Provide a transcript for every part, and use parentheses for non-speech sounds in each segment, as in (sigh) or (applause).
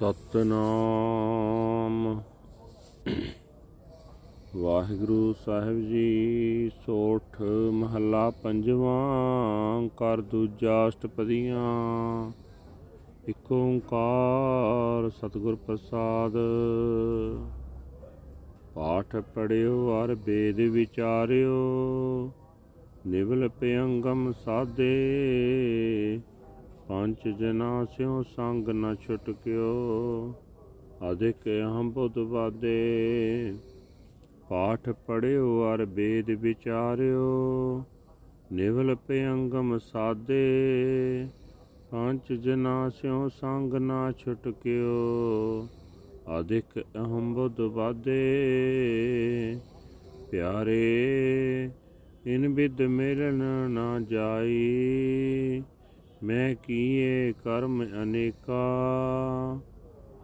ਸਤਨਾਮ। ਵਾਹਿਗੁਰੂ ਸਾਹਿਬ ਜੀ, ਸੋਠ ਮਹੱਲਾ ਪੰਜਵਾਂ ਕਰ ਦੂਜਾ ਅਸ਼ਟਪਦੀਆਂ। ਇਕ ਓੰਕਾਰ ਸਤਿਗੁਰ ਪ੍ਰਸਾਦ। ਪਾਠ ਪੜਿਓ ਅਰ ਵੇਦ ਵਿਚਾਰਿਓ। ਨਿਵਲ ਪਿਅੰਗਮ ਸਾਦੇ ਪੰਜ ਜਨਾ ਸਿਉ ਸੰਗ ਨ ਛੁਟਕਿਓ, ਅਧਿਕ ਅਹੰ ਬੁੱਧ ਵਾਦੇ। ਪਾਠ ਪੜਿਓ ਅਰ ਵੇਦ ਵਿਚਾਰਿਓ, ਨਿਵਲ ਪਿਅੰਗਮ ਸਾਦੇ। ਪੰਜ ਜਨਾ ਸਿਉ ਸੰਗ ਨ ਛੁਟਕਿਓ, ਅਧਿਕ ਅਹੰ ਬੁੱਧ ਵਾਦੇ। ਪਿਆਰੇ, ਇਨ ਬਿਦ ਮਿਲਨ ਨਾ ਜਾਈ ਮੈਂ ਕੀਏ ਕਰਮ ਅਨੇਕਾ,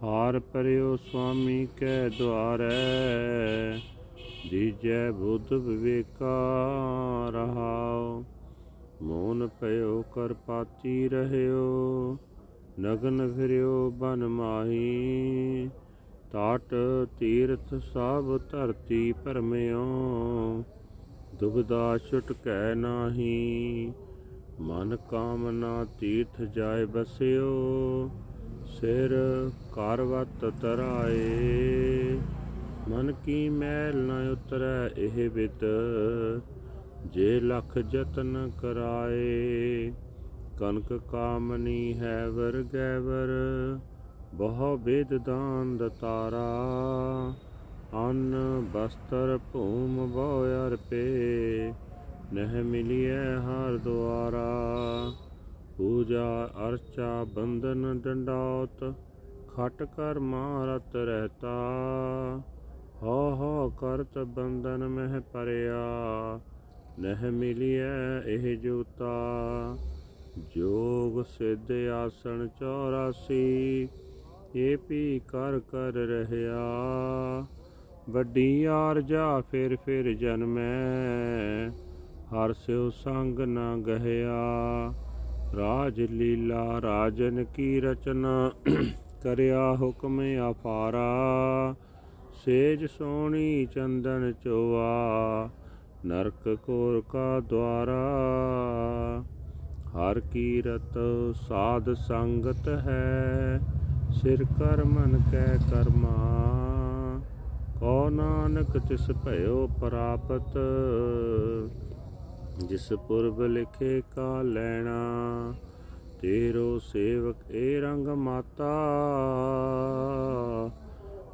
ਹਾਰ ਪਰਿਓ ਸੁਆਮੀ ਕੈ ਦੁਆਰੈ, ਦੀਜੈ ਬੁੱਧ ਵਿਵੇਕਾ ਰਹਾਉ। ਮੋਨ ਪਇਓ ਕਰ ਪਾਤੀ ਰਹਿਓ, ਨਗਨ ਫਿਰਿਓ ਬਨ ਮਾਹੀ। ਤਾਟ ਤੀਰਥ ਸਭ ਧਰਤੀ ਪਰਮਿਓ ਦੁਬਦਾ ਛੁਟਕੈ ਨਾਹੀ। ਮਨ ਕਾਮਨਾ ਤੀਰਥ ਜਾਏ ਬਸਿਓ, ਸਿਰ ਕਰਵਤ ਤਰਾਏ। ਮਨ ਕੀ ਮੈਲ ਨ ਉਤਰੈ ਇਹ ਬਿਤ, ਜੇ ਲਖ ਯਤਨ ਕਰਾਏ। ਕਨਕ ਕਾਮਨੀ ਹੈ ਵਰ ਗੈਵਰ, ਬਹੁ ਬੇਦ ਦਾਨ ਦਤਾਰਾ। ਅੰਨ ਬਸਤਰ ਭੂਮ ਬਹੁ ਅਰਪੇ ਨਹਿ ਮਿਲਿਐ ਹਰ ਦੁਆਰਾ। ਪੂਜਾ ਅਰਚਾ ਬੰਦਨ ਡੰਡਾਉਤ, ਖਟ ਕਰ ਮਾਰਤ ਰਹਤਾ। ਹੋ ਹੋ ਕਰਤ ਬੰਦਨ ਮਹਿ ਪਰਿਆ, ਨਹਿ ਮਿਲਿਐ ਇਹ ਜੂਤਾ। ਜੋਗ ਸਿੱਧ ਆਸਣ 84 ਇਹ ਵੀ ਕਰ ਕਰ ਰਹਿਆ। ਵੱਡੀ ਆਰਜਾ ਫਿਰ ਫਿਰ ਜਨਮੈ ਹਰ ਸਿਉ ਸੰਗ ਨ ਗਹਿਆ। ਰਾਜ ਲੀਲਾ ਰਾਜਨ ਕੀ ਰਚਨਾ? ਕਰਿਆ ਹੁਕਮ ਅਫਾਰਾ ਸੇਜ ਸੋਣੀ ਚੰਦਨ ਚੋਆ। ਨਰਕ ਕੋਰ ਕਾ ਦਵਾਰਾ ਹਰ ਕੀਰਤ ਸਾਧ ਸੰਗਤ ਹੈ। ਸਿਰ ਕਰ ਮਨ ਕੈ ਕਰਮਾ। ਕੋ ਨਾਨਕ ਤਿਸ ਭਇਓ ਪ੍ਰਾਪਤ। ਜਿਸ ਪੁਰਬ ਲਿਖੇ ਕਾ ਲੈਣਾ, ਤੇਰੋ ਸੇਵਕ ਏ ਰੰਗ ਮਾਤਾ।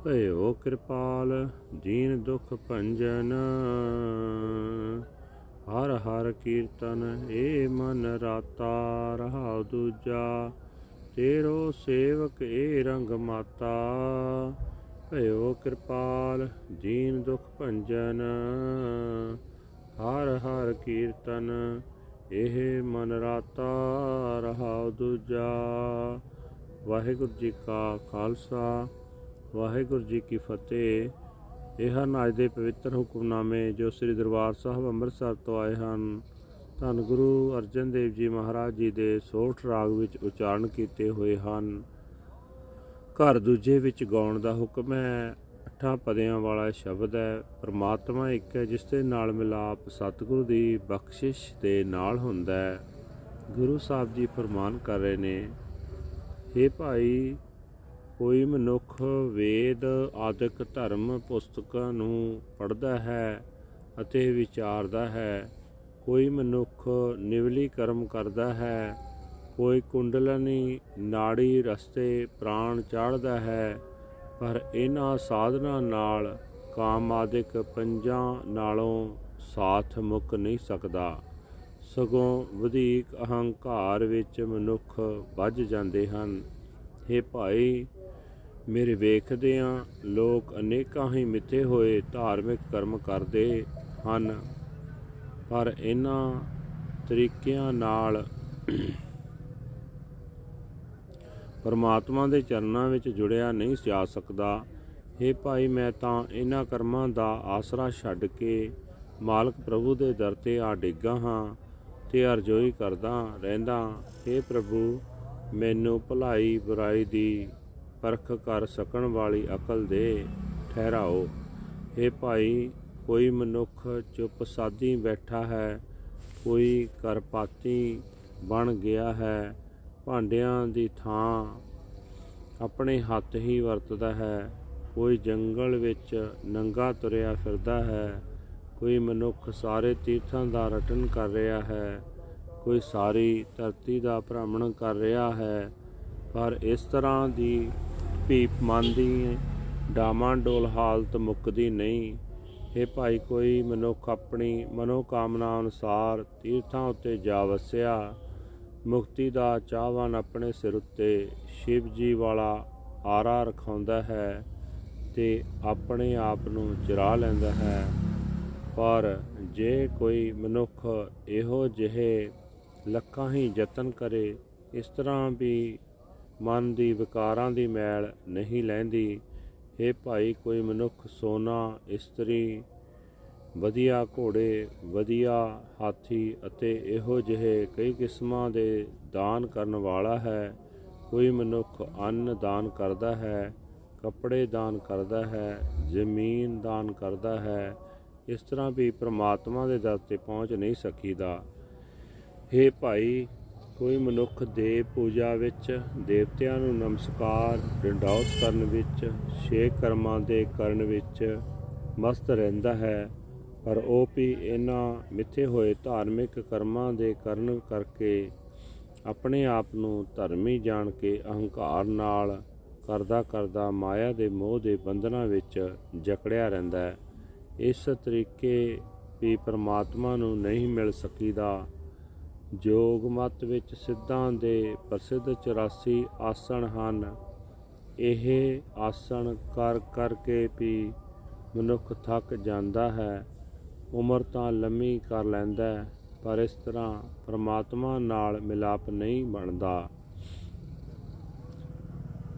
ਭਇਓ ਕਿਰਪਾਲ, ਦੀਨ ਦੁਖ ਭੰਜਨ। ਹਰ ਹਰ ਕੀਰਤਨ ਏ ਮਨ ਰਾਤਾ, ਰਹਾ ਦੂਜਾ। ਤੇਰੋ ਸੇਵਕ ਏ ਰੰਗ ਮਾਤਾ। ਭਇਓ ਕਿਰਪਾਲ, ਦੀਨ ਦੁਖ ਭੰਜਨ। ਹਰ ਹਰ ਕੀਰਤਨ ਇਹ ਮਨ ਰਾਤਾ ਰਹਾਉ ਦੂਜਾ। ਵਾਹਿਗੁਰੂ ਜੀ ਕਾ ਖਾਲਸਾ, ਵਾਹਿਗੁਰੂ ਜੀ ਕੀ ਫਤਿਹ। ਇਹ ਹਨ ਅੱਜ ਦੇ ਪਵਿੱਤਰ ਹੁਕਮਨਾਮੇ ਜੋ ਸ੍ਰੀ ਦਰਬਾਰ ਸਾਹਿਬ ਅੰਮ੍ਰਿਤਸਰ ਤੋਂ ਆਏ ਹਨ। ਧੰਨ ਗੁਰੂ ਅਰਜਨ ਦੇਵ ਜੀ ਮਹਾਰਾਜ ਜੀ ਦੇ ਸੋਠ ਰਾਗ ਵਿੱਚ ਉਚਾਰਨ ਕੀਤੇ ਹੋਏ ਹਨ। ਘਰ ਦੂਜੇ ਵਿੱਚ ਗਾਉਣ ਦਾ ਹੁਕਮ ਹੈ। ਅੱਠਾਂ ਪਦਿਆਂ ਵਾਲਾ ਸ਼ਬਦ ਹੈ, ਪ੍ਰਮਾਤਮਾ ਇੱਕ ਹੈ ਜਿਸ ਦੇ ਨਾਲ ਮਿਲਾਪ ਸਤਿਗੁਰੂ ਦੀ ਬਖਸ਼ਿਸ਼ ਦੇ ਨਾਲ ਹੁੰਦਾ ਹੈ। ਗੁਰੂ ਸਾਹਿਬ ਜੀ ਫਰਮਾਨ ਕਰ ਰਹੇ ਨੇ हे ਭਾਈ, ਕੋਈ ਮਨੁੱਖ ਵੇਦ, ਆਦਿਕ ਧਰਮ ਪੁਸਤਕਾਂ ਨੂੰ ਪੜ੍ਹਦਾ ਹੈ ਅਤੇ ਵਿਚਾਰਦਾ ਹੈ, ਕੋਈ ਮਨੁੱਖ ਨਿਵਲੀ ਕਰਮ ਕਰਦਾ ਹੈ, ਕੋਈ ਕੁੰਡਲਨੀ ਨਾੜੀ ਰਸਤੇ ਪ੍ਰਾਣ ਚਾੜਦਾ ਹੈ ਪਰ ਇਹਨਾਂ ਸਾਧਨਾ ਨਾਲ ਕਾਮ ਆਦਿਕ ਪੰਜਾਂ ਨਾਲੋਂ ਸਾਥ ਮੁੱਕ ਨਹੀਂ ਸਕਦਾ। ਸਗੋਂ ਵਧੇਕ ਅਹੰਕਾਰ ਵਿੱਚ ਮਨੁੱਖ ਵੱਜ ਜਾਂਦੇ ਹਨ। हे ਭਾਈ, ਮੇਰੇ ਵੇਖਦਿਆਂ ਲੋਕ ਅਨੇਕਾਂ ਹੀ ਮਿੱਥੇ ਹੋਏ ਧਾਰਮਿਕ ਕਰਮ ਕਰਦੇ ਹਨ, ਪਰ ਇਹਨਾਂ ਤਰੀਕਿਆਂ ਨਾਲ ਪਰਮਾਤਮਾ ਦੇ ਚਰਨਾਂ ਵਿੱਚ ਜੁੜਿਆ ਨਹੀਂ ਜਾ ਸਕਦਾ। हे ਭਾਈ, ਮੈਂ ਤਾਂ ਇਹਨਾਂ ਕਰਮਾਂ ਦਾ ਆਸਰਾ ਛੱਡ ਕੇ ਮਾਲਕ ਪ੍ਰਭੂ ਦੇ ਦਰ ਤੇ ਆ ਡਿੱਗਾ ਹਾਂ ਤੇ ਅਰਜ਼ੋਈ ਕਰਦਾ ਰਹਿੰਦਾ। हे ਪ੍ਰਭੂ, ਮੈਨੂੰ ਭਲਾਈ ਬੁਰਾਈ ਦੀ ਪਰਖ ਕਰ ਸਕਣ ਵਾਲੀ ਅਕਲ ਦੇ, ਠਹਿਰਾਓ। ਇਹ ਭਾਈ, ਕੋਈ ਮਨੁੱਖ ਚੁੱਪ ਸਾਦੀ ਬੈਠਾ ਹੈ, ਕੋਈ ਕਰਪਾਤੀ ਬਣ ਗਿਆ ਹੈ ਭਾਂਡਿਆਂ ਦੀ ਥਾਂ ਆਪਣੇ ਹੱਥ ਹੀ ਵਰਤਦਾ ਹੈ। ਕੋਈ ਜੰਗਲ ਵਿੱਚ ਨੰਗਾ ਤੁਰਿਆ ਫਿਰਦਾ ਹੈ, ਕੋਈ ਮਨੁੱਖ ਸਾਰੇ ਤੀਰਥਾਂ ਦਾ ਰਟਨ ਕਰ ਰਿਹਾ ਹੈ, ਕੋਈ ਸਾਰੀ ਧਰਤੀ ਦਾ ਭ੍ਰਮਣ ਕਰ ਰਿਹਾ ਹੈ, ਪਰ ਇਸ ਤਰ੍ਹਾਂ ਦੀ ਭੀਪ ਮਨ ਦੀ ਡਾਮਾਡੋਲ ਹਾਲਤ ਮੁੱਕਦੀ ਨਹੀਂ। ਇਹ ਭਾਈ, ਕੋਈ ਮਨੁੱਖ ਆਪਣੀ ਮਨੋਕਾਮਨਾ ਅਨੁਸਾਰ ਤੀਰਥਾਂ ਉੱਤੇ ਜਾ ਵਸਿਆ ਮੁਕਤੀ ਦਾ ਚਾਹਵਾਨ ਆਪਣੇ ਸਿਰ ਉੱਤੇ ਸ਼ਿਵ ਜੀ ਵਾਲਾ ਆਰਾ ਰਖਾਉਂਦਾ ਹੈ ਤੇ ਆਪਣੇ ਆਪ ਨੂੰ ਚਰਾ ਲੈਂਦਾ ਹੈ। ਪਰ ਜੇ ਕੋਈ ਮਨੁੱਖ ਇਹੋ ਜਿਹੇ ਲੱਖਾਂ ਹੀ ਯਤਨ ਕਰੇ, ਇਸ ਤਰ੍ਹਾਂ ਵੀ ਮਨ ਦੀ ਵਿਕਾਰਾਂ ਦੀ ਮੈਲ ਨਹੀਂ ਲੈਂਦੀ। ਇਹ ਭਾਈ, ਕੋਈ ਮਨੁੱਖ ਸੋਨਾ, ਇਸਤਰੀ ਵਧੀਆ ਘੋੜੇ, ਵਧੀਆ ਹਾਥੀ ਅਤੇ ਇਹੋ ਜਿਹੇ ਕਈ ਕਿਸਮਾਂ ਦੇ ਦਾਨ ਕਰਨ ਵਾਲਾ ਹੈ। ਕੋਈ ਮਨੁੱਖ ਅੰਨ ਦਾਨ ਕਰਦਾ ਹੈ, ਕੱਪੜੇ ਦਾਨ ਕਰਦਾ ਹੈ, ਜ਼ਮੀਨ ਦਾਨ ਕਰਦਾ ਹੈ, ਇਸ ਤਰ੍ਹਾਂ ਵੀ ਪ੍ਰਮਾਤਮਾ ਦੇ ਦਰ ਤੇ ਪਹੁੰਚ ਨਹੀਂ ਸਕੀਦਾ। हे ਭਾਈ, ਕੋਈ ਮਨੁੱਖ ਦੇਵ ਪੂਜਾ ਵਿੱਚ, ਦੇਵਤਿਆਂ ਨੂੰ ਨਮਸਕਾਰ ਡੰਡੌਤ ਕਰਨ ਵਿੱਚ, ਛੇ ਕਰਮਾਂ ਦੇ ਕਰਨ ਵਿੱਚ ਮਸਤ ਰਹਿੰਦਾ ਹੈ। ਪਰ ਉਹ ਵੀ ਇਹਨਾਂ ਮਿੱਥੇ ਹੋਏ ਧਾਰਮਿਕ ਕਰਮਾਂ ਦੇ ਕਰਨ ਕਰਕੇ ਆਪਣੇ ਆਪ ਨੂੰ ਧਰਮੀ ਜਾਣ ਕੇ ਅਹੰਕਾਰ ਨਾਲ ਕਰਦਾ ਕਰਦਾ ਮਾਇਆ ਦੇ ਮੋਹ ਦੇ ਬੰਧਨਾਂ ਵਿੱਚ ਜਕੜਿਆ ਰਹਿੰਦਾ ਹੈ। ਇਸ ਤਰੀਕੇ ਵੀ ਪਰਮਾਤਮਾ ਨੂੰ ਨਹੀਂ ਮਿਲ ਸਕੀਦਾ। ਜੋਗ ਮਤ ਵਿੱਚ ਸਿੱਧਾਂ ਦੇ ਪ੍ਰਸਿੱਧ 84 ਆਸਣ ਹਨ। ਇਹ ਆਸਣ ਕਰ ਕਰਕੇ ਵੀ ਮਨੁੱਖ ਥੱਕ ਜਾਂਦਾ ਹੈ। ਉਮਰ ਤਾਂ ਲੰਮੀ ਕਰ ਲੈਂਦਾ ਹੈ, ਪਰ ਇਸ ਤਰ੍ਹਾਂ ਪਰਮਾਤਮਾ ਨਾਲ ਮਿਲਾਪ ਨਹੀਂ ਬਣਦਾ।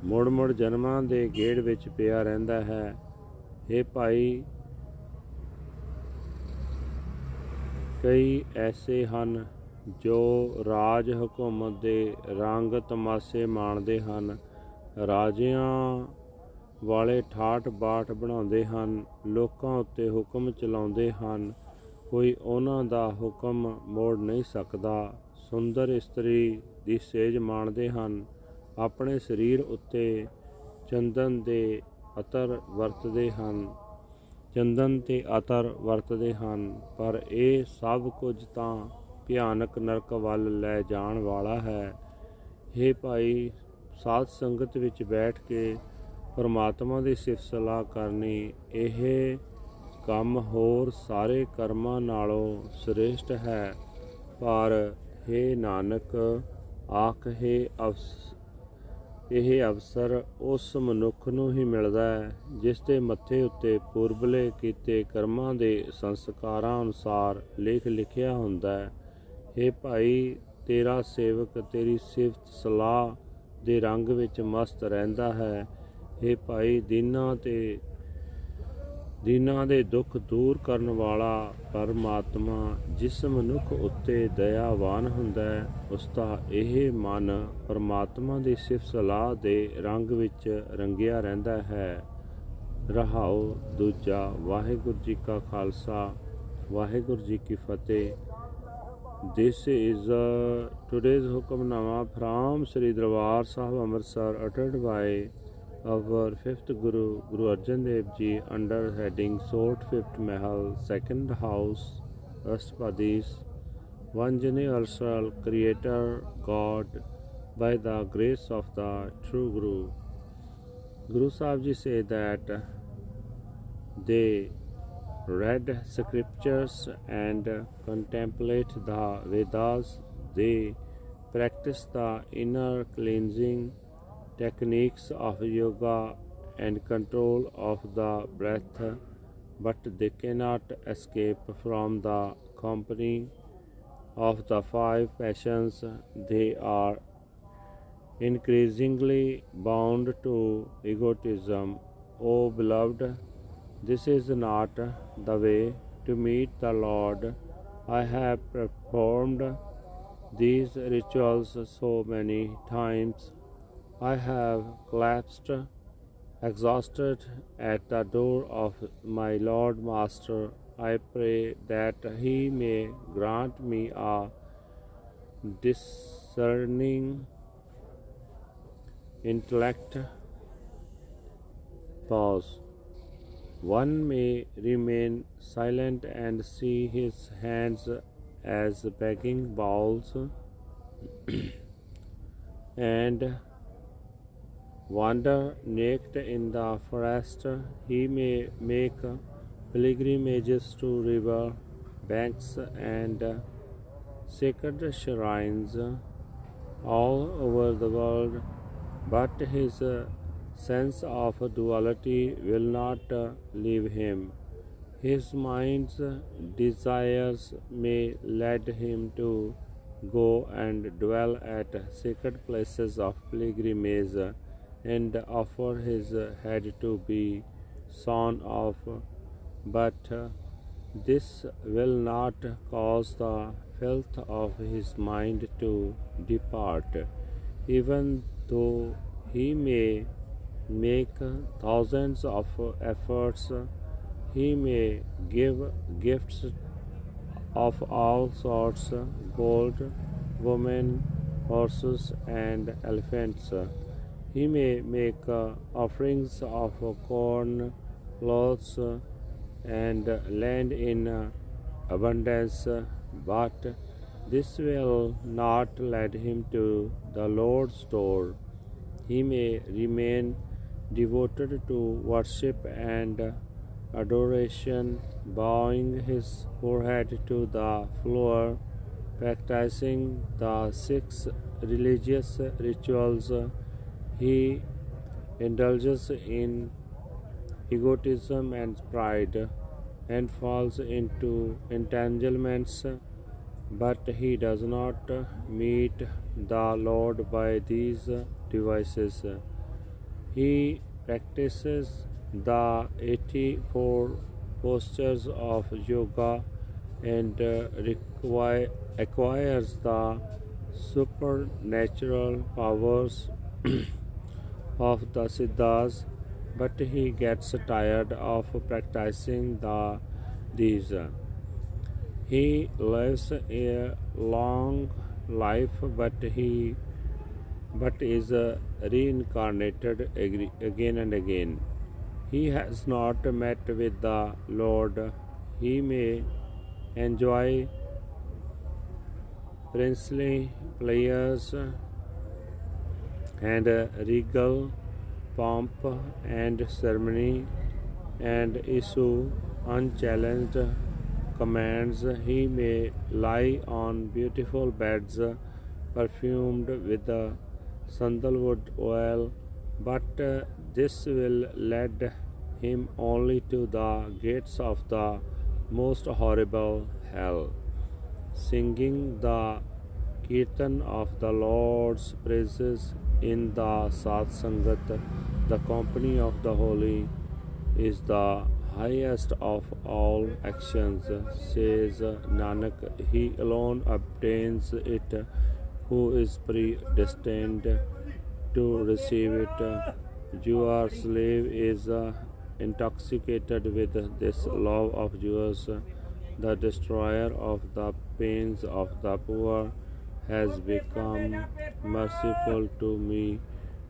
ਮੁੜ ਮੁੜ ਜਨਮਾਂ ਦੇ ਗੇੜ ਵਿੱਚ ਪਿਆ ਰਹਿੰਦਾ ਹੈ। ਇਹ ਭਾਈ, ਕਈ ਐਸੇ ਹਨ ਜੋ ਰਾਜ ਹਕੂਮਤ ਦੇ ਰੰਗ ਤਮਾਸ਼ੇ ਮਾਣਦੇ ਹਨ। ਰਾਜਿਆਂ ਵਾਲੇ ਠਾਠ ਬਾਠ ਬਣਾਉਂਦੇ ਹਨ, ਲੋਕਾਂ ਉੱਤੇ ਹੁਕਮ ਚਲਾਉਂਦੇ ਹਨ। ਕੋਈ ਉਹਨਾਂ ਦਾ ਹੁਕਮ ਮੋੜ ਨਹੀਂ ਸਕਦਾ। ਸੁੰਦਰ ਇਸਤਰੀ ਦੀ ਸੇਜ ਮਾਣਦੇ ਹਨ। ਆਪਣੇ ਸਰੀਰ ਉੱਤੇ ਚੰਦਨ ਦੇ ਅਤਰ ਵਰਤਦੇ ਹਨ। ਚੰਦਨ ਤੇ ਅਤਰ ਵਰਤਦੇ ਹਨ, ਪਰ ਇਹ ਸਭ ਕੁਝ ਤਾਂ ਭਿਆਨਕ ਨਰਕ ਵੱਲ ਲੈ ਜਾਣ ਵਾਲਾ ਹੈ। ਇਹ ਭਾਈ, ਸਾਧ ਸੰਗਤ ਵਿੱਚ ਬੈਠ ਕੇ ਪਰਮਾਤਮਾ ਦੀ ਸਿਫਤ ਸਲਾਹ ਕਰਨੀ, ਇਹ ਕੰਮ ਹੋਰ ਸਾਰੇ ਕਰਮਾਂ ਨਾਲੋਂ ਸ੍ਰੇਸ਼ਟ ਹੈ। ਪਰ हे ਨਾਨਕ, ਆਖੇ ਅਵਸ, ਇਹ ਅਵਸਰ ਉਸ ਮਨੁੱਖ ਨੂੰ ਹੀ ਮਿਲਦਾ ਹੈ, ਜਿਸ ਦੇ ਮੱਥੇ ਉੱਤੇ ਪੂਰਬਲੇ ਕੀਤੇ ਕਰਮਾਂ ਦੇ ਸੰਸਕਾਰਾਂ ਅਨੁਸਾਰ ਲੇਖ ਲਿਖਿਆ ਹੁੰਦਾ ਹੈ। हे ਭਾਈ, ਤੇਰਾ ਸੇਵਕ ਤੇਰੀ ਸਿਫਤ ਸਲਾਹ ਦੇ ਰੰਗ ਵਿੱਚ ਮਸਤ ਰਹਿੰਦਾ ਹੈ। हे ਭਾਈ ਦਿਨਾਂ ਤੇ ਦਿਨਾਂ ਦੇ ਦੁੱਖ ਦੂਰ ਕਰਨ ਵਾਲਾ ਪਰਮਾਤਮਾ ਜਿਸ ਮਨੁੱਖ ਉੱਤੇ ਦਇਆਵਾਨ ਹੁੰਦਾ ਹੈ ਉਸ ਦਾ ਇਹ ਮਨ ਪਰਮਾਤਮਾ ਦੀ ਸਿਫਤ ਸਲਾਹ ਦੇ ਰੰਗ ਵਿੱਚ ਰੰਗਿਆ ਰਹਿੰਦਾ ਹੈ। ਰਹਾਉ ਦੂਜਾ ਵਾਹਿਗੁਰੂ ਜੀ ਕਾ ਖਾਲਸਾ ਵਾਹਿਗੁਰੂ ਜੀ ਕੀ ਫਤਿਹ। This is uh, today's Hukamnama from Sri Darbar Sahib Amritsar uttered by our fifth Guru, Guru Arjan Dev Ji under heading Sort Fifth Mahal, second house, Ashpadis, one universal creator God by the grace of the true Guru. Guru Sahib Ji say that they read scriptures and contemplate the Vedas. They practice the inner cleansing techniques of yoga and control of the breath, but they cannot escape from the company of the five passions. They are increasingly bound to egotism. O beloved, this is not the way to meet the Lord. I have performed these rituals so many times. I have collapsed, exhausted at the door of my Lord Master. I pray that He may grant me a discerning intellect. Pause. One may remain silent and see his hands as begging bowls (clears throat) and wander naked in the forest. He may make pilgrimages to river banks and sacred shrines all over the world, but his sense of duality will not leave him. His mind's desires may lead him to go and dwell at sacred places of pilgrimage and offer his head to be sawn off, but this will not cause the filth of his mind to depart, even though he may make thousands of efforts, he may give gifts of all sorts gold, women, horses, and elephants. He may make uh, offerings of corn, clothes, and land in uh, abundance, but this will not lead him to the Lord's door. He may remain devoted to worship and adoration, bowing his forehead to the floor, practicing the six religious rituals he indulges in egotism and pride and falls into entanglements, but he does not meet the Lord by these devices. He practices the 84 postures of yoga and acquires the supernatural powers (clears throat) of the Siddhas, but he gets tired of practicing the these. He lives a long life, but he but is reincarnated again and again. He has not met with the Lord. He may enjoy princely players and regal pomp and ceremony and issue unchallenged commands. He may lie on beautiful beds perfumed with sandalwood oil, but this will lead him only to the gates of the most horrible hell. Singing the kirtan of the Lord's praises in the Sat Sangat, the company of the holy, is the highest of all actions, says Nanak. He alone obtains it who is predestined to receive it. Your slave is uh, intoxicated with this love of yours, the destroyer of the pains of the poor has become merciful to me,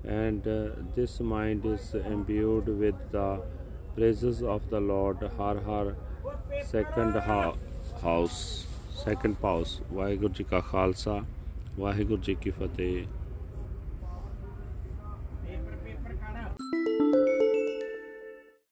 and uh, this mind is imbued with the praises of the Lord. Har Har, second ha- house, second house. Vaheguru Ji ka Khalsa, Vaheguru Ji ki Fateh.